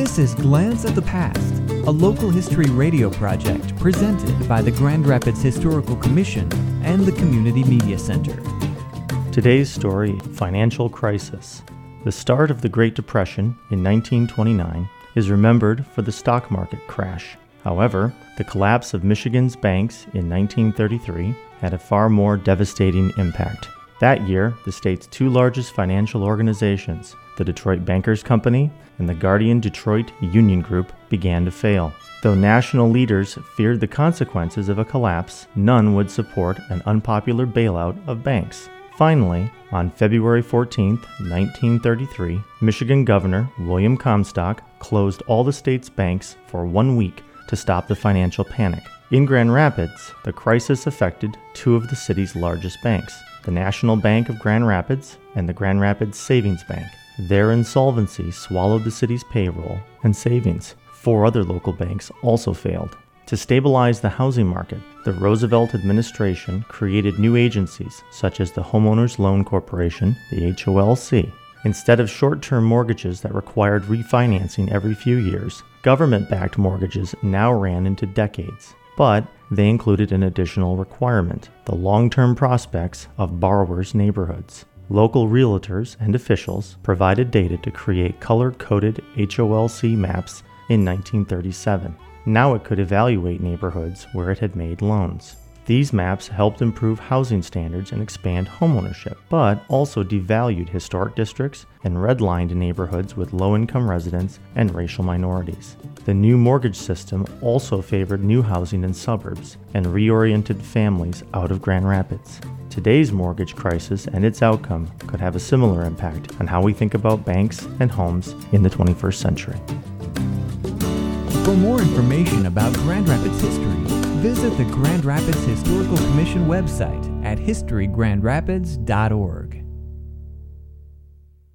This is Glance at the Past, a local history radio project presented by the Grand Rapids Historical Commission and the Community Media Center. Today's story Financial Crisis. The start of the Great Depression in 1929 is remembered for the stock market crash. However, the collapse of Michigan's banks in 1933 had a far more devastating impact. That year, the state's two largest financial organizations, the Detroit Bankers Company and the Guardian Detroit Union Group, began to fail. Though national leaders feared the consequences of a collapse, none would support an unpopular bailout of banks. Finally, on February 14, 1933, Michigan Governor William Comstock closed all the state's banks for one week to stop the financial panic. In Grand Rapids, the crisis affected two of the city's largest banks, the National Bank of Grand Rapids and the Grand Rapids Savings Bank. Their insolvency swallowed the city's payroll and savings. Four other local banks also failed. To stabilize the housing market, the Roosevelt administration created new agencies such as the Homeowners Loan Corporation, the HOLC. Instead of short term mortgages that required refinancing every few years, government backed mortgages now ran into decades but they included an additional requirement the long term prospects of borrowers' neighborhoods. Local realtors and officials provided data to create color coded HOLC maps in 1937. Now it could evaluate neighborhoods where it had made loans. These maps helped improve housing standards and expand homeownership, but also devalued historic districts and redlined neighborhoods with low income residents and racial minorities. The new mortgage system also favored new housing in suburbs and reoriented families out of Grand Rapids. Today's mortgage crisis and its outcome could have a similar impact on how we think about banks and homes in the 21st century. For more information about Grand Rapids history, Visit the Grand Rapids Historical Commission website at historygrandrapids.org.